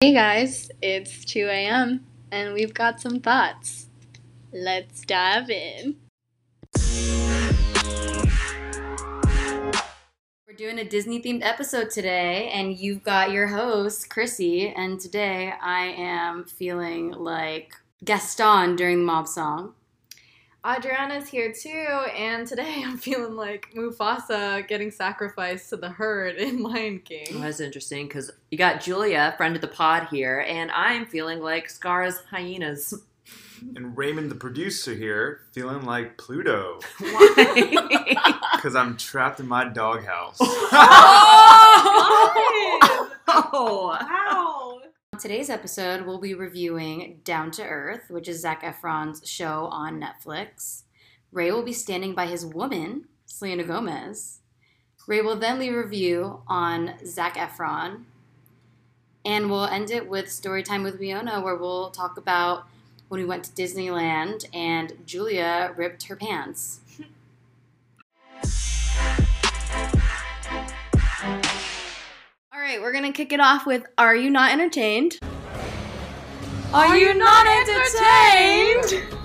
Hey guys, it's 2 a.m. and we've got some thoughts. Let's dive in. We're doing a Disney themed episode today, and you've got your host, Chrissy, and today I am feeling like Gaston during the mob song. Adriana's here too, and today I'm feeling like Mufasa getting sacrificed to the herd in Lion King. Well, that's interesting because you got Julia, friend of the pod here, and I'm feeling like Scar's hyenas. And Raymond, the producer here, feeling like Pluto Why? because I'm trapped in my doghouse. oh, Wow! Today's episode, we'll be reviewing Down to Earth, which is Zac Efron's show on Netflix. Ray will be standing by his woman, Selena Gomez. Ray will then leave a review on Zac Efron. And we'll end it with story time with Fiona, where we'll talk about when we went to Disneyland and Julia ripped her pants. All right, we're gonna kick it off with Are You Not Entertained? Are you not entertained?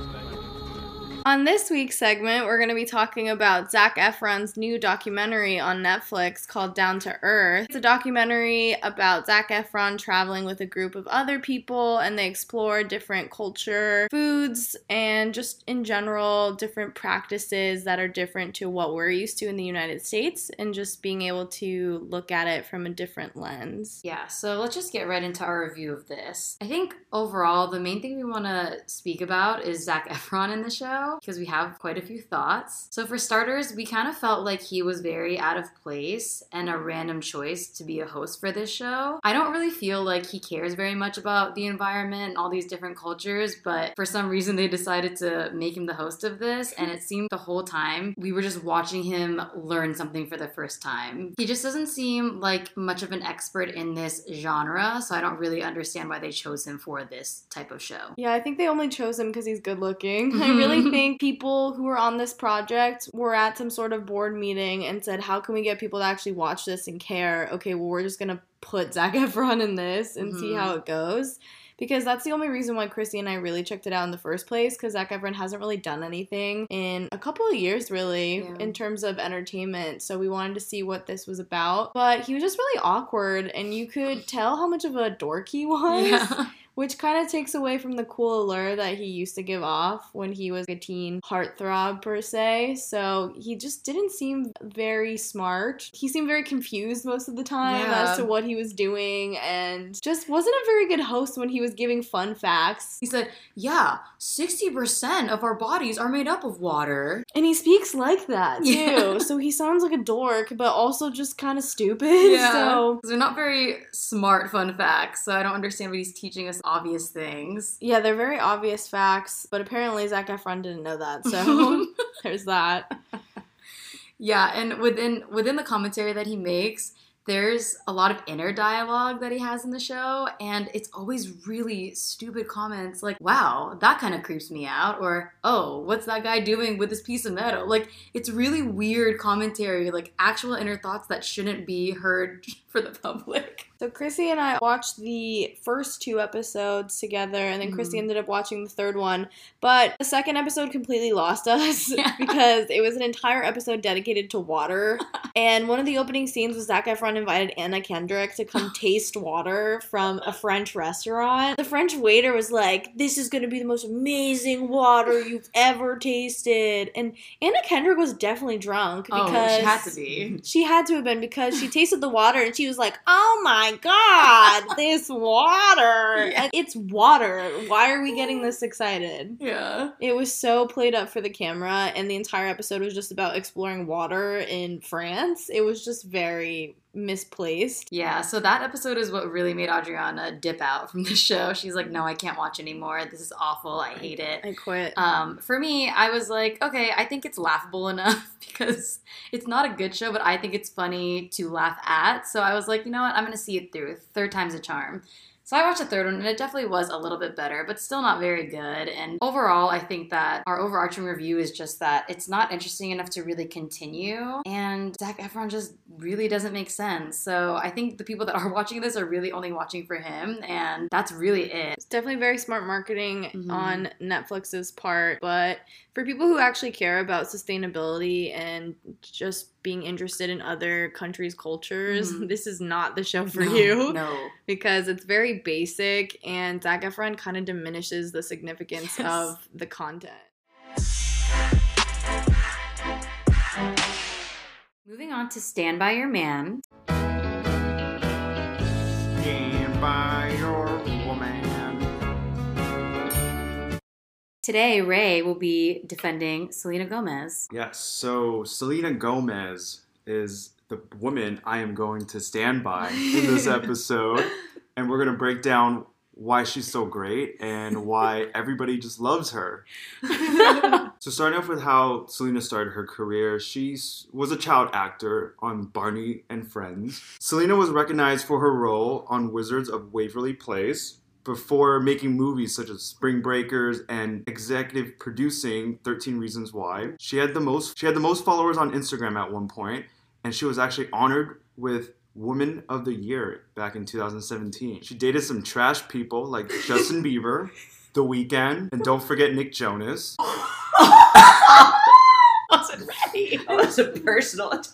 On this week's segment, we're going to be talking about Zac Efron's new documentary on Netflix called Down to Earth. It's a documentary about Zac Efron traveling with a group of other people, and they explore different culture, foods, and just in general, different practices that are different to what we're used to in the United States, and just being able to look at it from a different lens. Yeah, so let's just get right into our review of this. I think overall, the main thing we want to speak about is Zac Efron in the show because we have quite a few thoughts. So, for starters, we kind of felt like he was very out of place and a random choice to be a host for this show. I don't really feel like he cares very much about the environment and all these different cultures, but for some reason, they decided to make him the host of this, and it seemed the whole time we were just watching him learn something for the first time. He just doesn't seem like much of an expert in this genre, so I don't really understand why they chose him for this type of show. Yeah, I think they only chose him because he's good looking. I really think people who were on this project were at some sort of board meeting and said, How can we get people to actually watch this and care? Okay, well, we're just gonna put Zac Efron in this and see Mhm. how it goes. Because that's the only reason why Chrissy and I really checked it out in the first place. Because Zac Efron hasn't really done anything in a couple of years, really, Yeah. in terms of entertainment. So we wanted to see what this was about. But he was just really awkward, and you could tell how much of a dork he was Yeah. Which kind of takes away from the cool allure that he used to give off when he was a teen heartthrob per se. So he just didn't seem very smart. He seemed very confused most of the time Yeah. as to what he was doing and just wasn't a very good host when he was giving fun facts. He said, Yeah, 60% of our bodies are made up of water. And he speaks like that too. Yeah. So he sounds like a dork, but also just kind of stupid. Yeah. So they're not very smart fun facts, so I don't understand what he's teaching us obvious things. yeah, they're very obvious facts, but apparently Zac Efron didn't know that. So there's that. Yeah, and within within the commentary that he makes, there's a lot of inner dialogue that he has in the show, and it's always really stupid comments like, wow, that kind of creeps me out, or oh, what's that guy doing with this piece of metal? Like, it's really weird commentary, like actual inner thoughts that shouldn't be heard for the public. So Chrissy and I watched the first two episodes together, and then Chrissy Mhm. ended up watching the third one. But the second episode completely lost us Yeah. because it was an entire episode dedicated to water. and one of the opening scenes was Zac Efron invited Anna Kendrick to come taste water from a French restaurant. The French waiter was like, "This is going to be the most amazing water you've ever tasted," and Anna Kendrick was definitely drunk because oh, she had to be. she had to have been because she tasted the water and she was like, "Oh my god, this water. Yeah. It's water. Why are we getting this excited?" Yeah. It was so played up for the camera, and the entire episode was just about exploring water in France. It was just very misplaced. Yeah, so that episode is what really made Adriana dip out from the show. She's like, no, I can't watch anymore. This is awful. I hate it. I quit. Um, for me, I was like, okay, I think it's laughable enough because it's not a good show, but I think it's funny to laugh at. So I was like, you know what? I'm going to see it through. Third time's a charm. So I watched the third one and it definitely was a little bit better, but still not very good. And overall, I think that our overarching review is just that it's not interesting enough to really continue. And Zac Efron just really doesn't make sense. So I think the people that are watching this are really only watching for him. And that's really it. It's definitely very smart marketing Mhm. on Netflix's part, but for people who actually care about sustainability and just being interested in other countries' cultures, Mhm. this is not the show for No, you No. because it's very basic and Zac Efron kind of diminishes the significance Yes. of the content. Moving on to Stand By Your Man. Stand by Today, Ray will be defending Selena Gomez. Yes, so Selena Gomez is the woman I am going to stand by in this episode. and we're going to break down why she's so great and why everybody just loves her. So, starting off with how Selena started her career, she was a child actor on Barney and Friends. Selena was recognized for her role on Wizards of Waverly Place before making movies such as Spring Breakers and executive producing 13 Reasons Why. She had the most she had the most followers on Instagram at one point, and she was actually honored with Woman of the Year back in 2017. She dated some trash people like Justin Bieber, The Weeknd, and don't forget Nick Jonas. wasn't ready. That was a personal attack.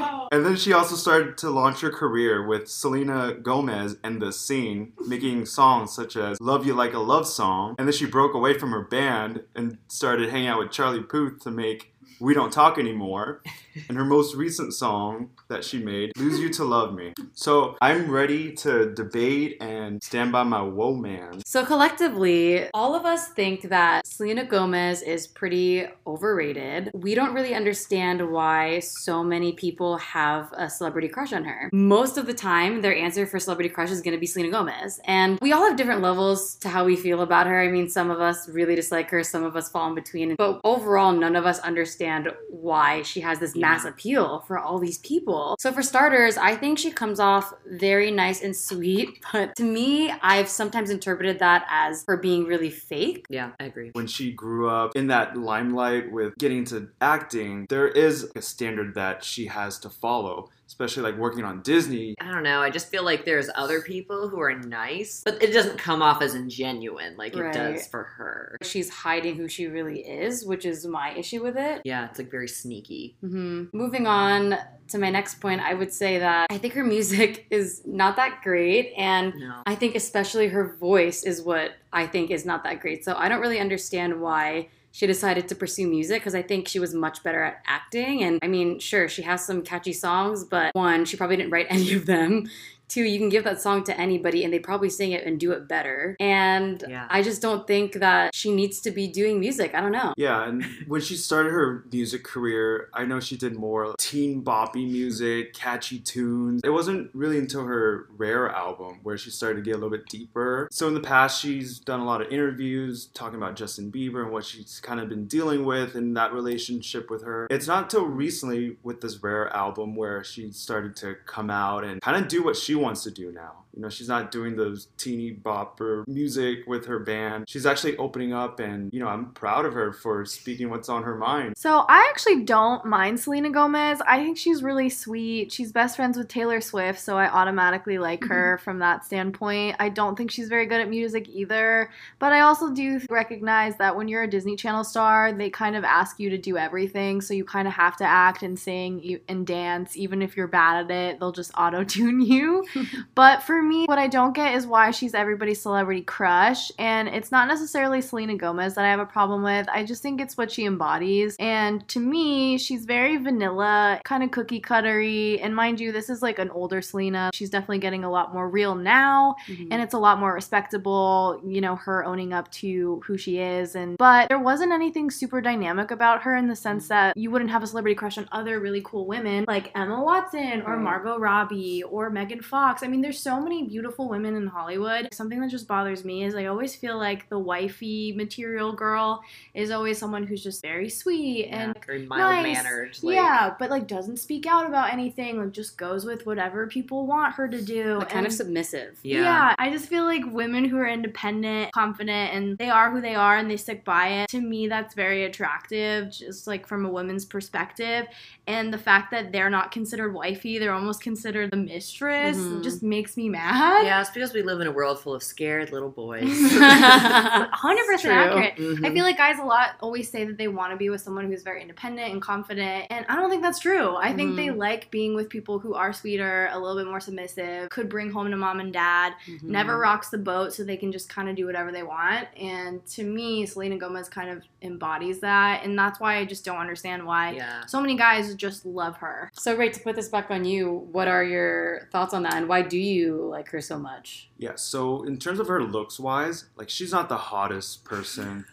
Oh, and then she also started to launch her career with Selena Gomez and The Scene, making songs such as Love You Like a Love Song. And then she broke away from her band and started hanging out with Charlie Puth to make We Don't Talk Anymore. And her most recent song that she made, Lose You to Love Me. So I'm ready to debate and stand by my woe man. So, collectively, all of us think that Selena Gomez is pretty overrated. We don't really understand why so many people have a celebrity crush on her. Most of the time, their answer for celebrity crush is going to be Selena Gomez. And we all have different levels to how we feel about her. I mean, some of us really dislike her, some of us fall in between. But overall, none of us understand why she has this mass appeal for all these people. So, for starters, I think she comes off very nice and sweet. But to me, I've sometimes interpreted that as her being really fake. Yeah, I agree. when she grew up in that limelight with getting into acting, there is a standard that she has to follow, especially like working on Disney. I don't know. I just feel like there's other people who are nice, but it doesn't come off as ingenuine like it does for her. She's hiding who she really is, which is my issue with it. Yeah, it's like very sneaky. hmm Moving on to my next point, I would say that I think her music is not that great, and No. I think especially her voice is what I think is not that great. So I don't really understand why she decided to pursue music because I think she was much better at acting. And I mean, sure, she has some catchy songs, but one, she probably didn't write any of them. Two, you can give that song to anybody and they probably sing it and do it better. And Yeah. I just don't think that she needs to be doing music. I don't know. Yeah, and when she started her music career, I know she did more teen boppy music, catchy tunes. It wasn't really until her Rare album where she started to get a little bit deeper. So in the past, she's done a lot of interviews talking about Justin Bieber and what she's kind of been dealing with in that relationship with her. It's not till recently with this Rare album where she started to come out and kind of do what she wants to do now. You know, she's not doing those teeny bopper music with her band. She's actually opening up, and you know, I'm proud of her for speaking what's on her mind. So I actually don't mind Selena Gomez. I think she's really sweet. She's best friends with Taylor Swift, so I automatically like mm-hmm. her from that standpoint. I don't think she's very good at music either, but I also do recognize that when you're a Disney Channel star, they kind of ask you to do everything, so you kind of have to act and sing and dance even if you're bad at it. They'll just auto-tune you. but for me, what I don't get is why she's everybody's celebrity crush, and it's not necessarily Selena Gomez that I have a problem with. I just think it's what she embodies. And to me, she's very vanilla, kind of cookie cuttery. And mind you, this is like an older Selena. She's definitely getting a lot more real now, mm-hmm. and it's a lot more respectable, you know, her owning up to who she is. And but there wasn't anything super dynamic about her in the sense mm-hmm. that you wouldn't have a celebrity crush on other really cool women like Emma Watson or Margot Robbie or Megan Fox. I mean, there's so many beautiful women in Hollywood. Something that just bothers me is I always feel like the wifey material girl is always someone who's just very sweet and Yeah, very mild nice. mannered. Like, yeah, but like doesn't speak out about anything, like just goes with whatever people want her to do. Like, kind of submissive. Yeah. yeah. I just feel like women who are independent, confident, and they are who they are and they stick by it. To me, that's very attractive, just like from a woman's perspective. And the fact that they're not considered wifey, they're almost considered the mistress, Mhm. just makes me mad. Yeah, it's because we live in a world full of scared little boys. 100% accurate. I Mhm. feel like guys a lot always say that they want to be with someone who's very independent and confident, and I don't think that's true. I think they like being with people who are sweeter, a little bit more submissive, could bring home to mom and dad, Mhm. never rocks the boat so they can just kind of do whatever they want. And to me, Selena Gomez kind of embodies that, and that's why I just don't understand why yeah. so many guys just love her. So, Ray, to put this back on you, what are your thoughts on that, and why do you like her so much? Yeah, so in terms of her looks wise, like she's not the hottest person.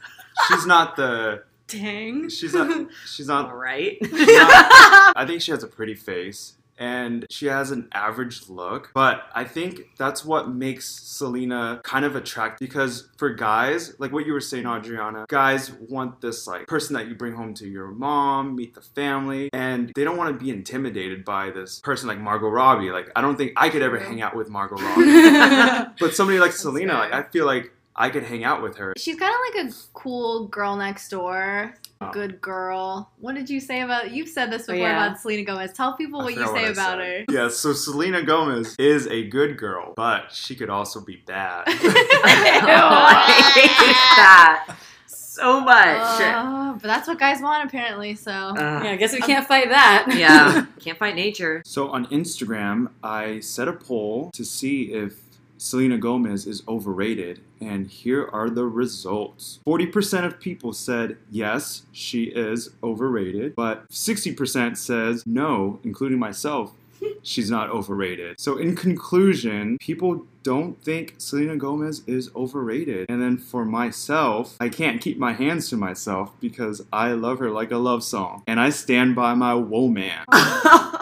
She's not the Dang. she's not she's not, right. she's not I think she has a pretty face and she has an average look, but I think that's what makes Selena kind of attractive because for guys, like what you were saying Adriana, guys want this like person that you bring home to your mom, meet the family, and they don't want to be intimidated by this person like Margot Robbie. Like I don't think I could ever hang out with Margot Robbie. But somebody like Selena, fair. like I feel like I could hang out with her. She's kind of like a cool girl next door. Oh. Good girl. What did you say about? You've said this Oh, before yeah. about Selena Gomez. Tell people I what you say I about said. her. Yeah, so Selena Gomez is a good girl, but she could also be bad. I hate that so much. Uh, but that's what guys want apparently. So Ugh. Yeah, I guess we can't fight that. yeah, can't fight nature. so on Instagram, I set a poll to see if Selena Gomez is overrated, and here are the results. 40% of people said yes, she is overrated, but 60% says no, including myself. She's not overrated. So, in conclusion, people don't think Selena Gomez is overrated. And then for myself, I can't keep my hands to myself because I love her like a love song. And I stand by my woe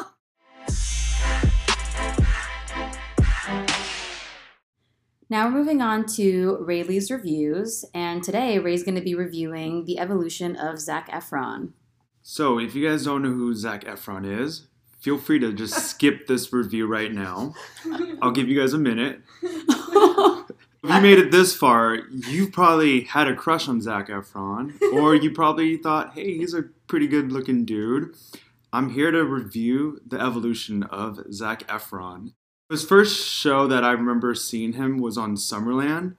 Now we're moving on to Rayleigh's reviews, and today Ray's going to be reviewing the evolution of Zac Efron. So, if you guys don't know who Zac Efron is, feel free to just skip this review right now. I'll give you guys a minute. If you made it this far, you probably had a crush on Zac Efron, or you probably thought, hey, he's a pretty good looking dude. I'm here to review the evolution of Zac Efron. His first show that I remember seeing him was on Summerland,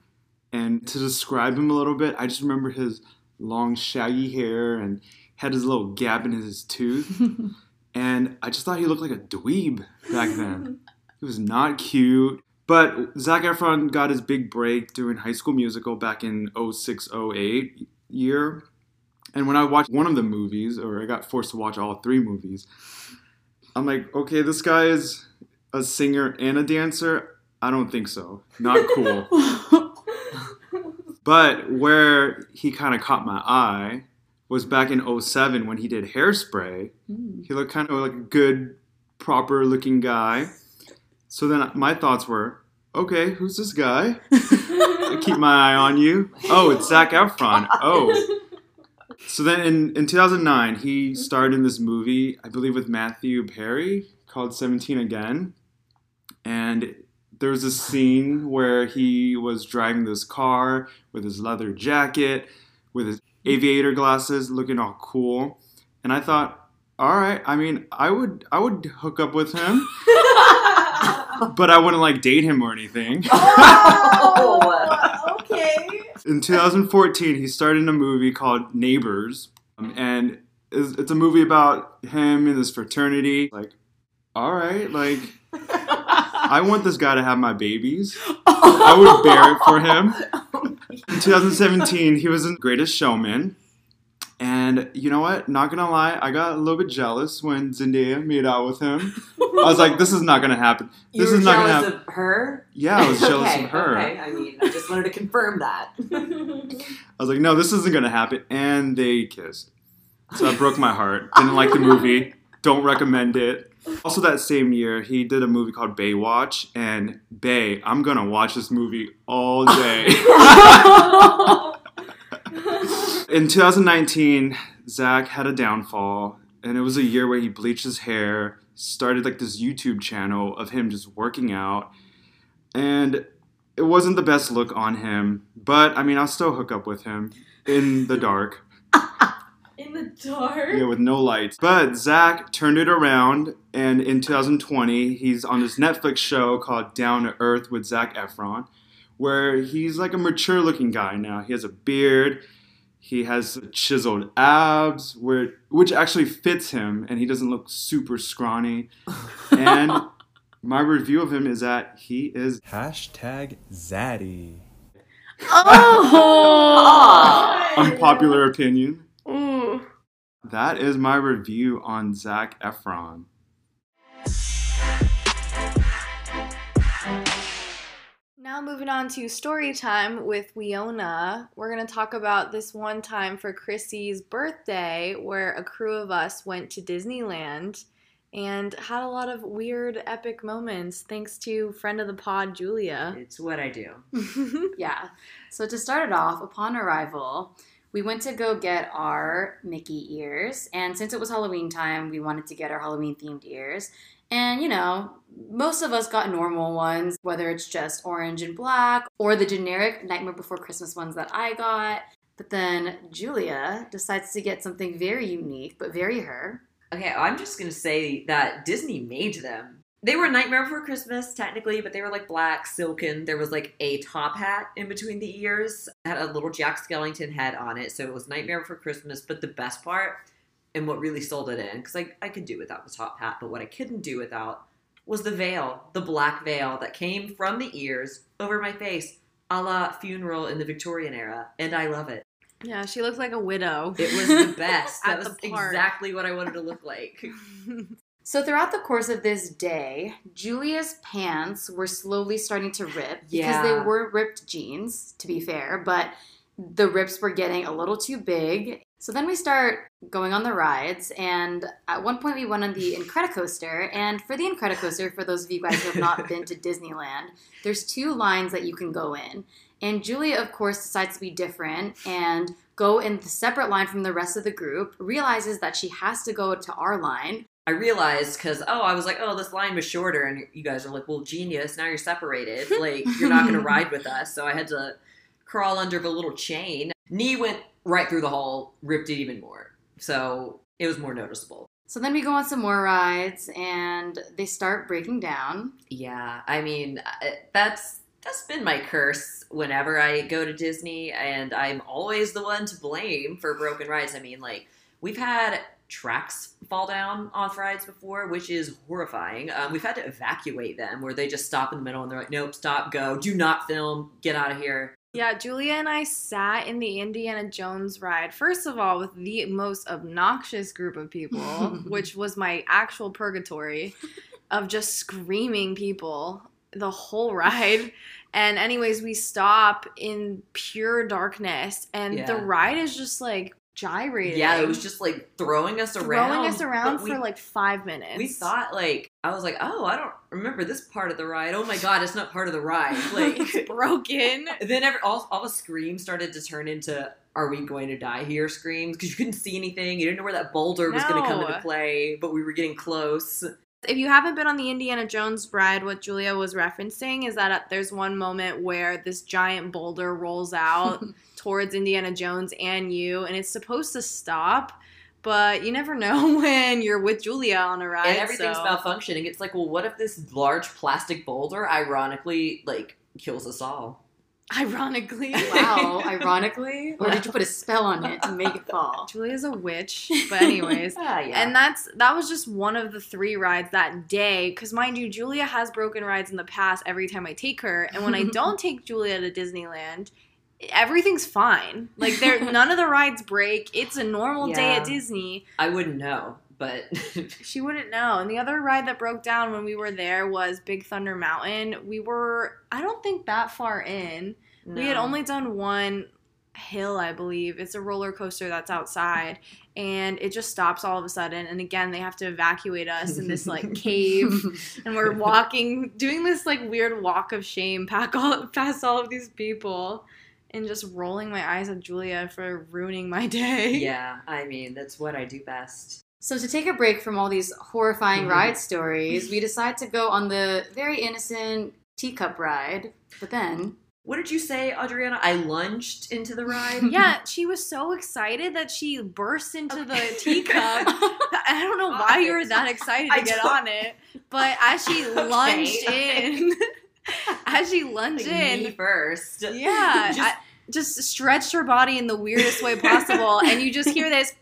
and to describe him a little bit, I just remember his long, shaggy hair and had his little gap in his tooth, and I just thought he looked like a dweeb back then. He was not cute. But Zac Efron got his big break doing High School Musical back in 06 08 year. And when I watched one of the movies, or I got forced to watch all three movies, I'm like, okay, this guy is a singer and a dancer. I don't think so. Not cool. but where he kind of caught my eye was back in 07 when he did Hairspray. Hmm. He looked kind of like a good, proper looking guy. So then my thoughts were, okay, who's this guy? I keep my eye on you. Oh, it's Zac Efron. Oh. So then in, in 2009, he starred in this movie, I believe with Matthew Perry, called 17 Again. And there was a scene where he was driving this car with his leather jacket, with his aviator glasses, looking all cool. And I thought, all right, I mean, I would I would hook up with him, but I wouldn't like date him or anything. Oh. okay. In 2014, he started in a movie called Neighbors, um, and it's, it's a movie about him and his fraternity. Like, all right, like I want this guy to have my babies. I would bear it for him. In 2017, he was in Greatest Showman. And you know what? Not gonna lie, I got a little bit jealous when Zendaya made out with him. I was like, this is not gonna happen. You This were is not gonna jealous happen. of her? Yeah, I was jealous okay, of her. Okay, I mean, I just wanted to confirm that. I was like, no, this isn't gonna happen. And they kissed. So that broke my heart. Didn't like the movie. Don't recommend it. Also, that same year, he did a movie called Baywatch, and Bay, I'm gonna watch this movie all day. In 2019, Zac had a downfall, and it was a year where he bleached his hair, started like this YouTube channel of him just working out, and it wasn't the best look on him. But I mean, I'll still hook up with him in the dark. In the dark. Yeah, with no lights. But Zac turned it around, and in 2020, he's on this Netflix show called Down to Earth with Zac Efron, where he's like a mature looking guy now. He has a beard, he has chiseled abs, where, which actually fits him, and he doesn't look super scrawny. And my review of him is that he is Hashtag Zaddy. Oh! unpopular opinion. Ooh. That is my review on Zac Efron. Now moving on to story time with Wiona. We're gonna talk about this one time for Chrissy's birthday where a crew of us went to Disneyland and had a lot of weird epic moments thanks to friend of the pod Julia. It's what I do. Yeah. So to start it off, upon arrival, we went to go get our Mickey ears. And since it was Halloween time, we wanted to get our Halloween themed ears. And you know, most of us got normal ones, whether it's just orange and black or the generic Nightmare Before Christmas ones that I got. But then Julia decides to get something very unique, but very her. Okay, I'm just gonna say that Disney made them. They were Nightmare Before Christmas, technically, but they were like black, silken. There was like a top hat in between the ears. It had a little Jack Skellington head on it, so it was Nightmare Before Christmas. But the best part, and what really sold it in, because I, I could do without the top hat, but what I couldn't do without was the veil, the black veil that came from the ears over my face, a la funeral in the Victorian era, and I love it. yeah, she looks like a widow. It was the best. That was park. exactly what I wanted to look like. So throughout the course of this day, Julia's pants were slowly starting to rip because they were ripped jeans, to be fair, but the rips were getting a little too big. So then we start going on the rides, and at one point we went on the Incredicoaster. And for the Incredicoaster, for those of you guys who have not been to Disneyland, there's two lines that you can go in. And Julia, of course, decides to be different and go in the separate line from the rest of the group, realizes that she has to go to our line, I realized because oh, I was like, oh, this line was shorter, and you guys are like, well, genius. Now you're separated. Like you're not going to ride with us. So I had to crawl under the little chain. Knee went right through the hole, ripped it even more. So it was more noticeable. So then we go on some more rides and they start breaking down. Yeah, I mean that's that's been my curse whenever I go to Disney, and I'm always the one to blame for broken rides. I mean, like we've had tracks fall down off rides before, which is horrifying. Um, we've had to evacuate them where they just stop in the middle and they're like, "Nope, stop, go, do not film, get out of here." Yeah, Julia and I sat in the Indiana Jones ride, first of all, with the most obnoxious group of people, which was my actual purgatory of just screaming people the whole ride. And, anyways, we stop in pure darkness, and the ride is just like gyrating. Yeah, it was just like throwing us around, throwing us around for we- like five minutes. We thought like I was like, oh, I don't remember this part of the ride. Oh my god, it's not part of the ride. Like it's broken. then every, all, all the screams started to turn into are we going to die here screams because you couldn't see anything you didn't know where that boulder was going to come into play but we were getting close If you haven't been on the Indiana Jones ride, what Julia was referencing is that uh, there's one moment where this giant boulder rolls out towards Indiana Jones and you, and it's supposed to stop, but you never know when you're with Julia on a ride. and everything's so- malfunctioning it's like well what if this large plastic boulder ironically like kills us all Ironically, Wow, ironically. Or did you put a spell on it to make it fall? Julia's a witch. But anyways. ah, yeah. And that's that was just one of the three rides that day. Because mind you, Julia has broken rides in the past every time I take her, and when I don't take Julia to Disneyland, everything's fine. Like there, none of the rides break. It's a normal day at Disney. I wouldn't know but She wouldn't know. And the other ride that broke down when we were there was Big Thunder Mountain. We were, I don't think that far in. We had only done one hill, I believe. It's a roller coaster that's outside, and it just stops all of a sudden. And again, they have to evacuate us in this like cave, and we're walking, doing this like weird walk of shame past all, past all of these people, and just rolling my eyes at Julia for ruining my day. Yeah, I mean, that's what I do best. So to take a break from all these horrifying Mhm. ride stories, we decide to go on the very innocent teacup ride. But then What did you say, Adriana? I lunged into the ride? Yeah, she was so excited that she burst into the teacup. I don't know why you were that excited to I get don't- on it, but as she Okay. lunged in, as she lunged Like, in, me first. yeah, Just- I just stretched her body in the weirdest way possible, and you just hear this,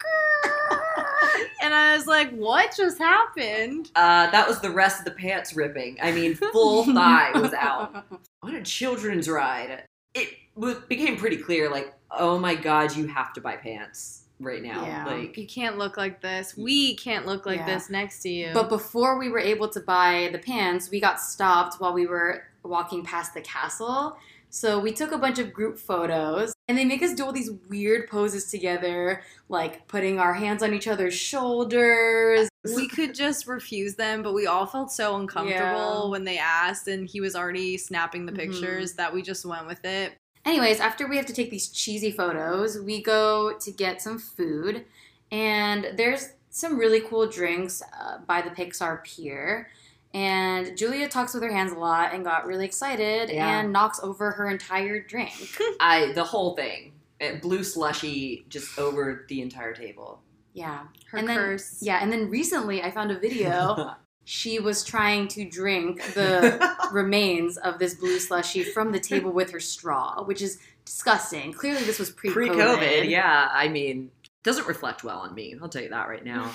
and I was like, "What just happened?" Uh, that was the rest of the pants ripping. I mean, full thigh was out. On a children's ride, it was, became pretty clear. Like, oh my god, you have to buy pants right now. Yeah. Like, You can't look like this. We can't look like Yeah. this next to you. But before we were able to buy the pants, we got stopped while we were walking past the castle. So we took a bunch of group photos and they make us do all these weird poses together, like putting our hands on each other's shoulders. we could just refuse them, but we all felt so uncomfortable Yeah. when they asked, and he was already snapping the Mhm. pictures that we just went with it. Anyways, after we have to take these cheesy photos, we go to get some food, and there's some really cool drinks uh, by the Pixar Pier. And Julia talks with her hands a lot and got really excited Yeah. and knocks over her entire drink. I the whole thing, it blue slushy just over the entire table. Yeah. Her and then, curse. Yeah, and then recently I found a video. she was trying to drink the remains of this blue slushy from the table with her straw, which is disgusting. Clearly, this was pre-COVID. Pre-COVID, yeah. I mean, doesn't reflect well on me. I'll tell you that right now.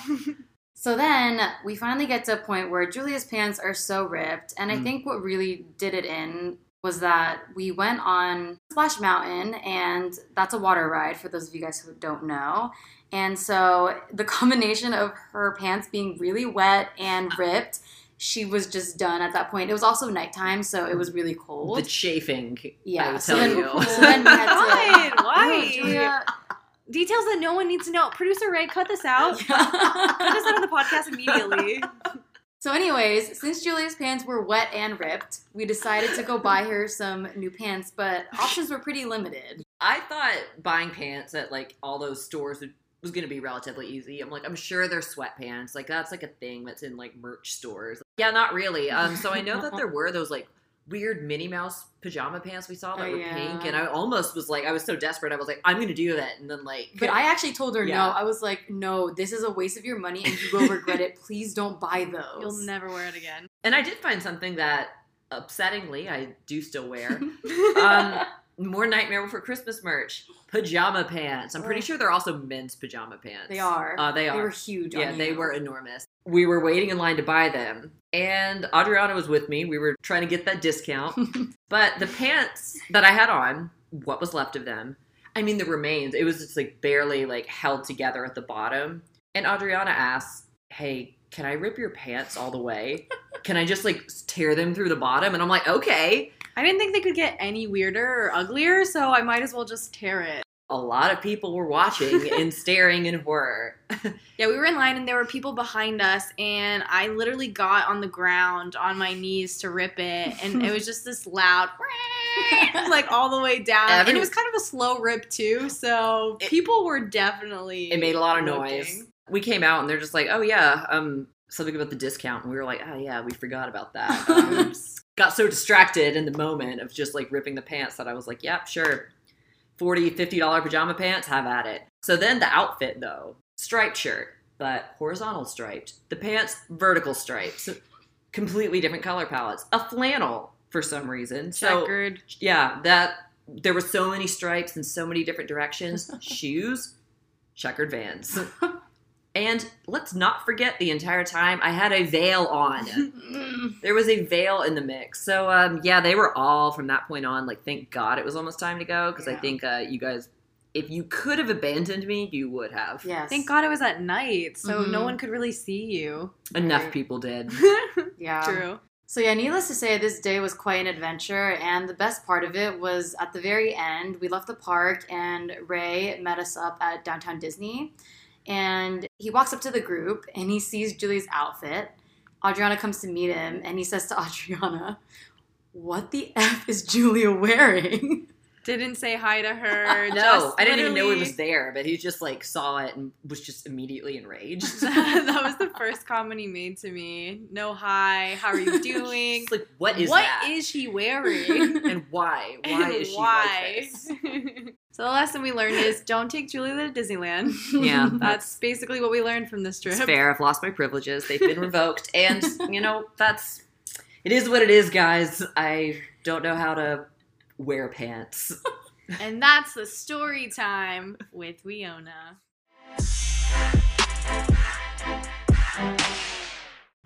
So then we finally get to a point where Julia's pants are so ripped, and I Mm. think what really did it in was that we went on Splash Mountain, and that's a water ride for those of you guys who don't know. And so the combination of her pants being really wet and ripped, she was just done at that point. It was also nighttime, so it was really cold. the chafing, yeah, I will so tell then, you. so then we had Why? to. Why? No, Julia. Details that no one needs to know. Producer Ray, cut this out. Cut this out of the podcast immediately. So, anyways, since Julia's pants were wet and ripped, we decided to go buy her some new pants, but options were pretty limited. I thought buying pants at like all those stores would, was going to be relatively easy. I'm like, I'm sure they're sweatpants. Like that's like a thing that's in like merch stores. Yeah, not really. Um, so I know that there were those like weird Minnie Mouse pajama pants we saw that Oh, were yeah. pink, and I almost was like, I was so desperate. I was like, I'm going to do that, and then like, But I actually told her Yeah. no. I was like, no, this is a waste of your money and you will regret it. Please don't buy those. You'll never wear it again. and I did find something that upsettingly I do still wear. um, more Nightmare Before Christmas merch. Pajama pants. I'm pretty sure they're also men's pajama pants. They are. Uh, they are. They were huge. yeah, on they were enormous. We were waiting in line to buy them, and Adriana was with me. We were trying to get that discount. but the pants that I had on, what was left of them, I mean, the remains, it was just like barely like held together at the bottom. And Adriana asked, Hey, can I rip your pants all the way? Can I just like tear them through the bottom? And I'm like, Okay. I didn't think they could get any weirder or uglier, so I might as well just tear it. A lot of people were watching and staring in horror. Yeah, we were in line and there were people behind us, and I literally got on the ground on my knees to rip it, and it was just this loud, like all the way down. and it was kind of a slow rip too, so It- people were definitely. It made a lot of noise. We came out and they're just like, "Oh yeah, um, something about the discount." And we were like, "Oh yeah, we forgot about that." Um, got so distracted in the moment of just like ripping the pants that I was like, "Yep, sure, 40 50 dollar pajama pants, have at it." So then the outfit though, striped shirt, but horizontal striped. The pants vertical stripes. completely different color palettes. A flannel for some reason. So Checkered. yeah, that there were so many stripes in so many different directions. Shoes, checkered vans. And let's not forget the entire time I had a veil on. there was a veil in the mix. So um, yeah, they were all from that point on like thank God it was almost time to go because I think uh, you guys if you could have abandoned me, you would have. Yes. Thank God it was at night, so no Mhm. one could really see you. Enough Right. people did. Yeah. True. So, yeah, needless to say, this day was quite an adventure, and the best part of it was at the very end. We left the park, and Ray met us up at downtown Disney. And he walks up to the group and he sees Julie's outfit. Adriana comes to meet him, and he says to Adriana, What the F is Julia wearing? Didn't say hi to her. no, just I didn't even know he was there, but he just like saw it and was just immediately enraged. that was the first comment he made to me. No hi, how are you doing? Like, what is What that? is she wearing? and why? Why is she Why? like this? So the lesson we learned is don't take Julie to Disneyland. Yeah, That's basically what we learned from this trip. It's fair. I've lost my privileges. They've been revoked, and you know that's it is what it is, guys. I don't know how to wear pants. And that's the story time with Wiona.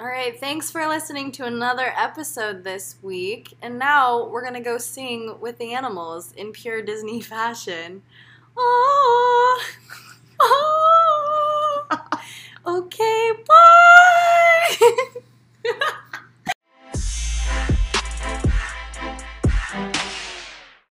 All right, thanks for listening to another episode this week. And now we're going to go sing with the animals in pure Disney fashion. Oh, oh. okay, bye.